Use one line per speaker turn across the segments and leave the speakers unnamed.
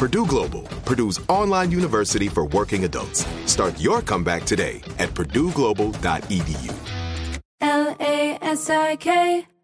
Purdue Global, Purdue's online university for working adults. Start your comeback today at purdueglobal.edu.
L A S I K,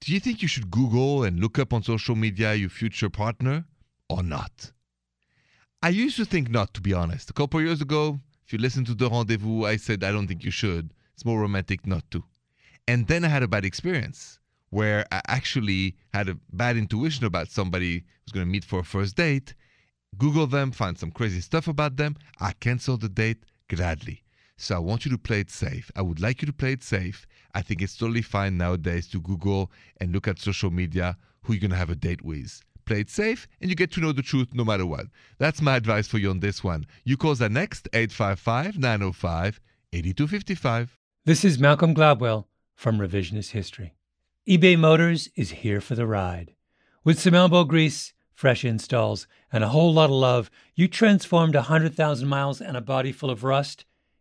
do you think you should Google and look up on social media your future partner or not? I used to think not, to be honest. A couple of years ago, if you listen to the rendezvous, I said I don't think you should. It's more romantic not to. And then I had a bad experience where I actually had a bad intuition about somebody who's going to meet for a first date. Google them, find some crazy stuff about them. I cancel the date gladly. So I want you to play it safe. I would like you to play it safe. I think it's totally fine nowadays to Google and look at social media who you're going to have a date with. Play it safe and you get to know the truth no matter what. That's my advice for you on this one. You call the next 855 905 8255.
This is Malcolm Gladwell from Revisionist History. eBay Motors is here for the ride. With some elbow grease, fresh installs, and a whole lot of love, you transformed a 100,000 miles and a body full of rust